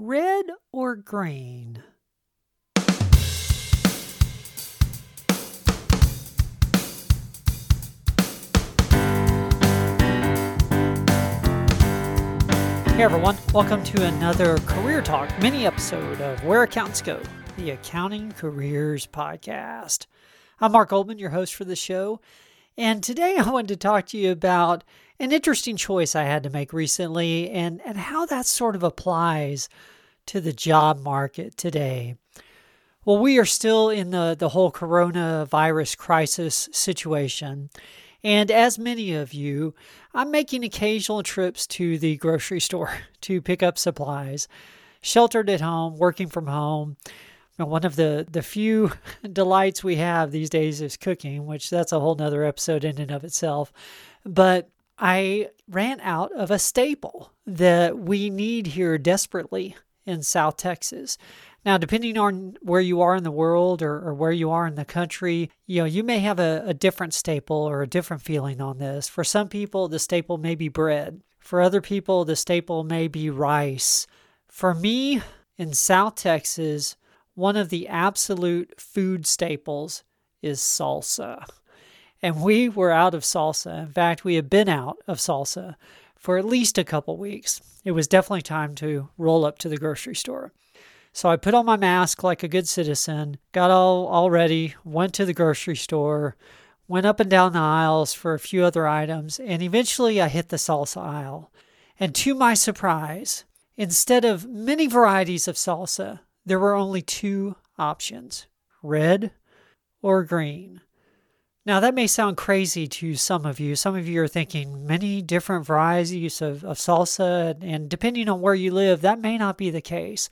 red or green? Hey everyone, welcome to another Career Talk mini episode of Where Accountants Go, the Accounting Careers Podcast. I'm Mark Goldman, your host for the show, and today I wanted to talk to you about an interesting choice I had to make recently and, and how that sort of applies to the job market today. Well, we are still in the, the whole coronavirus crisis situation. And as many of you, I'm making occasional trips to the grocery store to pick up supplies. Sheltered at home, working from home. One of the, the few delights we have these days is cooking, which that's a whole nother episode in and of itself. But I ran out of a staple that we need here desperately in South Texas. Now, depending on where you are in the world or, or, where you are in the country, you know, you may have a, a different staple or a different feeling on this. For some people, the staple may be bread. For other people, the staple may be rice. For me, in South Texas, one of the absolute food staples is salsa. And we were out of salsa. In fact, we had been out of salsa for at least a couple weeks. It was definitely time to roll up to the grocery store. So I put on my mask like a good citizen, got all, all ready, went to the grocery store, went up and down the aisles for a few other items, and eventually I hit the salsa aisle. And to my surprise, instead of many varieties of salsa, there were only two options red or green. Now, that may sound crazy to some of you. Some of you are thinking many different varieties of, of salsa, and depending on where you live, that may not be the case.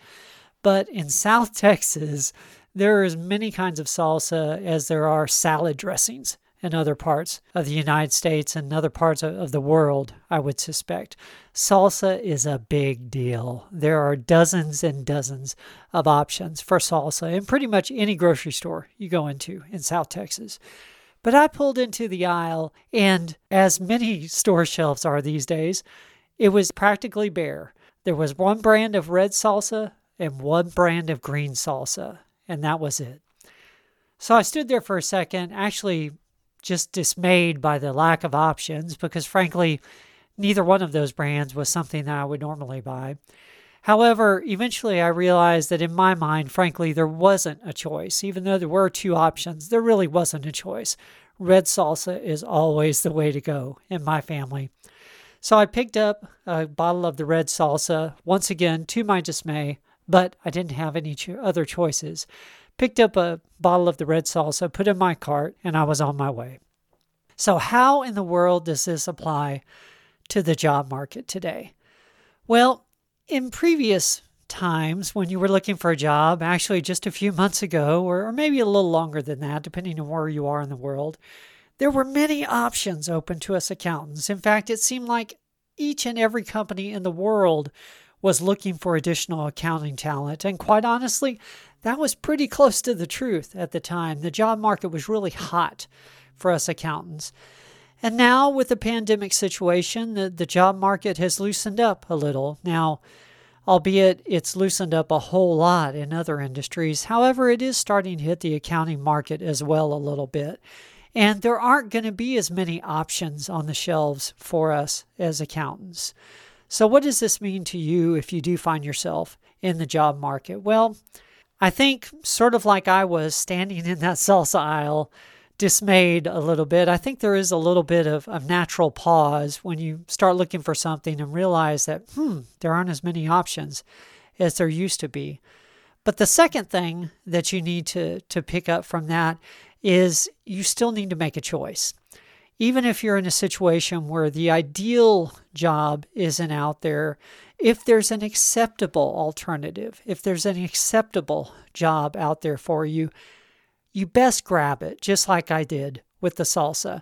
But in South Texas, there are as many kinds of salsa as there are salad dressings in other parts of the United States and other parts of, of the world, I would suspect. Salsa is a big deal. There are dozens and dozens of options for salsa in pretty much any grocery store you go into in South Texas. But I pulled into the aisle, and as many store shelves are these days, it was practically bare. There was one brand of red salsa and one brand of green salsa, and that was it. So I stood there for a second, actually just dismayed by the lack of options, because frankly, neither one of those brands was something that I would normally buy. However, eventually I realized that in my mind, frankly, there wasn't a choice. Even though there were two options, there really wasn't a choice. Red salsa is always the way to go in my family. So I picked up a bottle of the red salsa, once again to my dismay, but I didn't have any cho- other choices. Picked up a bottle of the red salsa, put in my cart, and I was on my way. So, how in the world does this apply to the job market today? Well, in previous times when you were looking for a job, actually just a few months ago, or, or maybe a little longer than that, depending on where you are in the world, there were many options open to us accountants. In fact, it seemed like each and every company in the world was looking for additional accounting talent. And quite honestly, that was pretty close to the truth at the time. The job market was really hot for us accountants. And now, with the pandemic situation, the, the job market has loosened up a little. Now, albeit it's loosened up a whole lot in other industries, however, it is starting to hit the accounting market as well a little bit. And there aren't going to be as many options on the shelves for us as accountants. So, what does this mean to you if you do find yourself in the job market? Well, I think, sort of like I was standing in that salsa aisle dismayed a little bit. I think there is a little bit of, of natural pause when you start looking for something and realize that, hmm, there aren't as many options as there used to be. But the second thing that you need to, to pick up from that is you still need to make a choice. Even if you're in a situation where the ideal job isn't out there, if there's an acceptable alternative, if there's an acceptable job out there for you, you best grab it, just like I did with the salsa.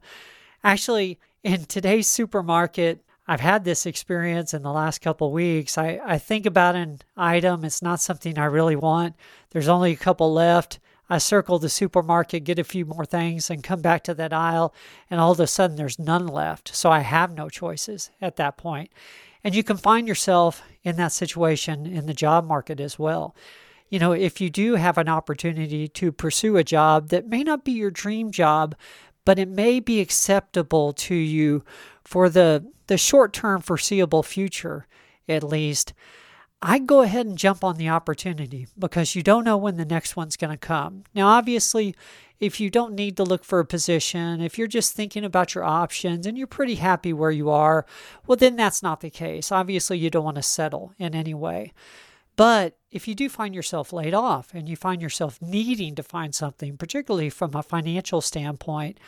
Actually, in today's supermarket, I've had this experience in the last couple weeks. I, I think about an item, it's not something I really want. There's only a couple left. I circle the supermarket, get a few more things, and come back to that aisle, and all of a sudden there's none left. So I have no choices at that point. And you can find yourself in that situation in the job market as well. You know, if you do have an opportunity to pursue a job that may not be your dream job, but it may be acceptable to you for the, the short term foreseeable future, at least, I'd go ahead and jump on the opportunity because you don't know when the next one's going to come. Now, obviously, if you don't need to look for a position, if you're just thinking about your options and you're pretty happy where you are, well, then that's not the case. Obviously, you don't want to settle in any way. But if you do find yourself laid off and you find yourself needing to find something, particularly from a financial standpoint,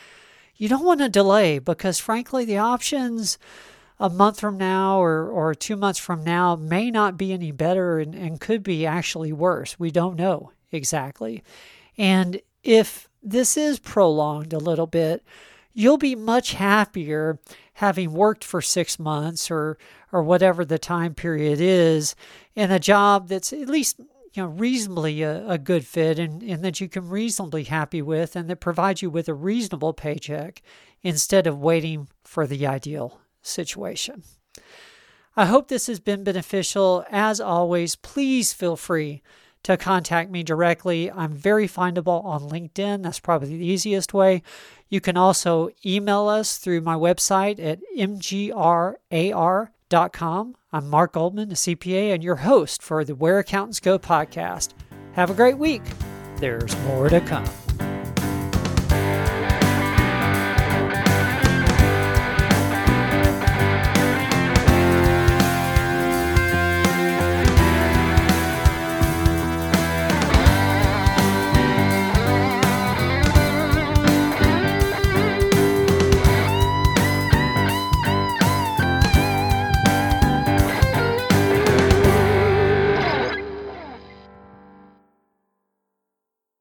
you don't want to delay because, frankly, the options a month from now or, or two months from now may not be any better and, and could be actually worse. We don't know exactly. And if this is prolonged a little bit, you'll be much happier having worked for six months or or whatever the time period is in a job that's at least you know reasonably a, a good fit and, and that you can reasonably happy with and that provides you with a reasonable paycheck instead of waiting for the ideal situation. I hope this has been beneficial. As always, please feel free to contact me directly. I'm very findable on LinkedIn. That's probably the easiest way. You can also email us through my website at mgrar.com. I'm Mark Goldman, a CPA, and your host for the Where Accountants Go podcast. Have a great week. There's more to come.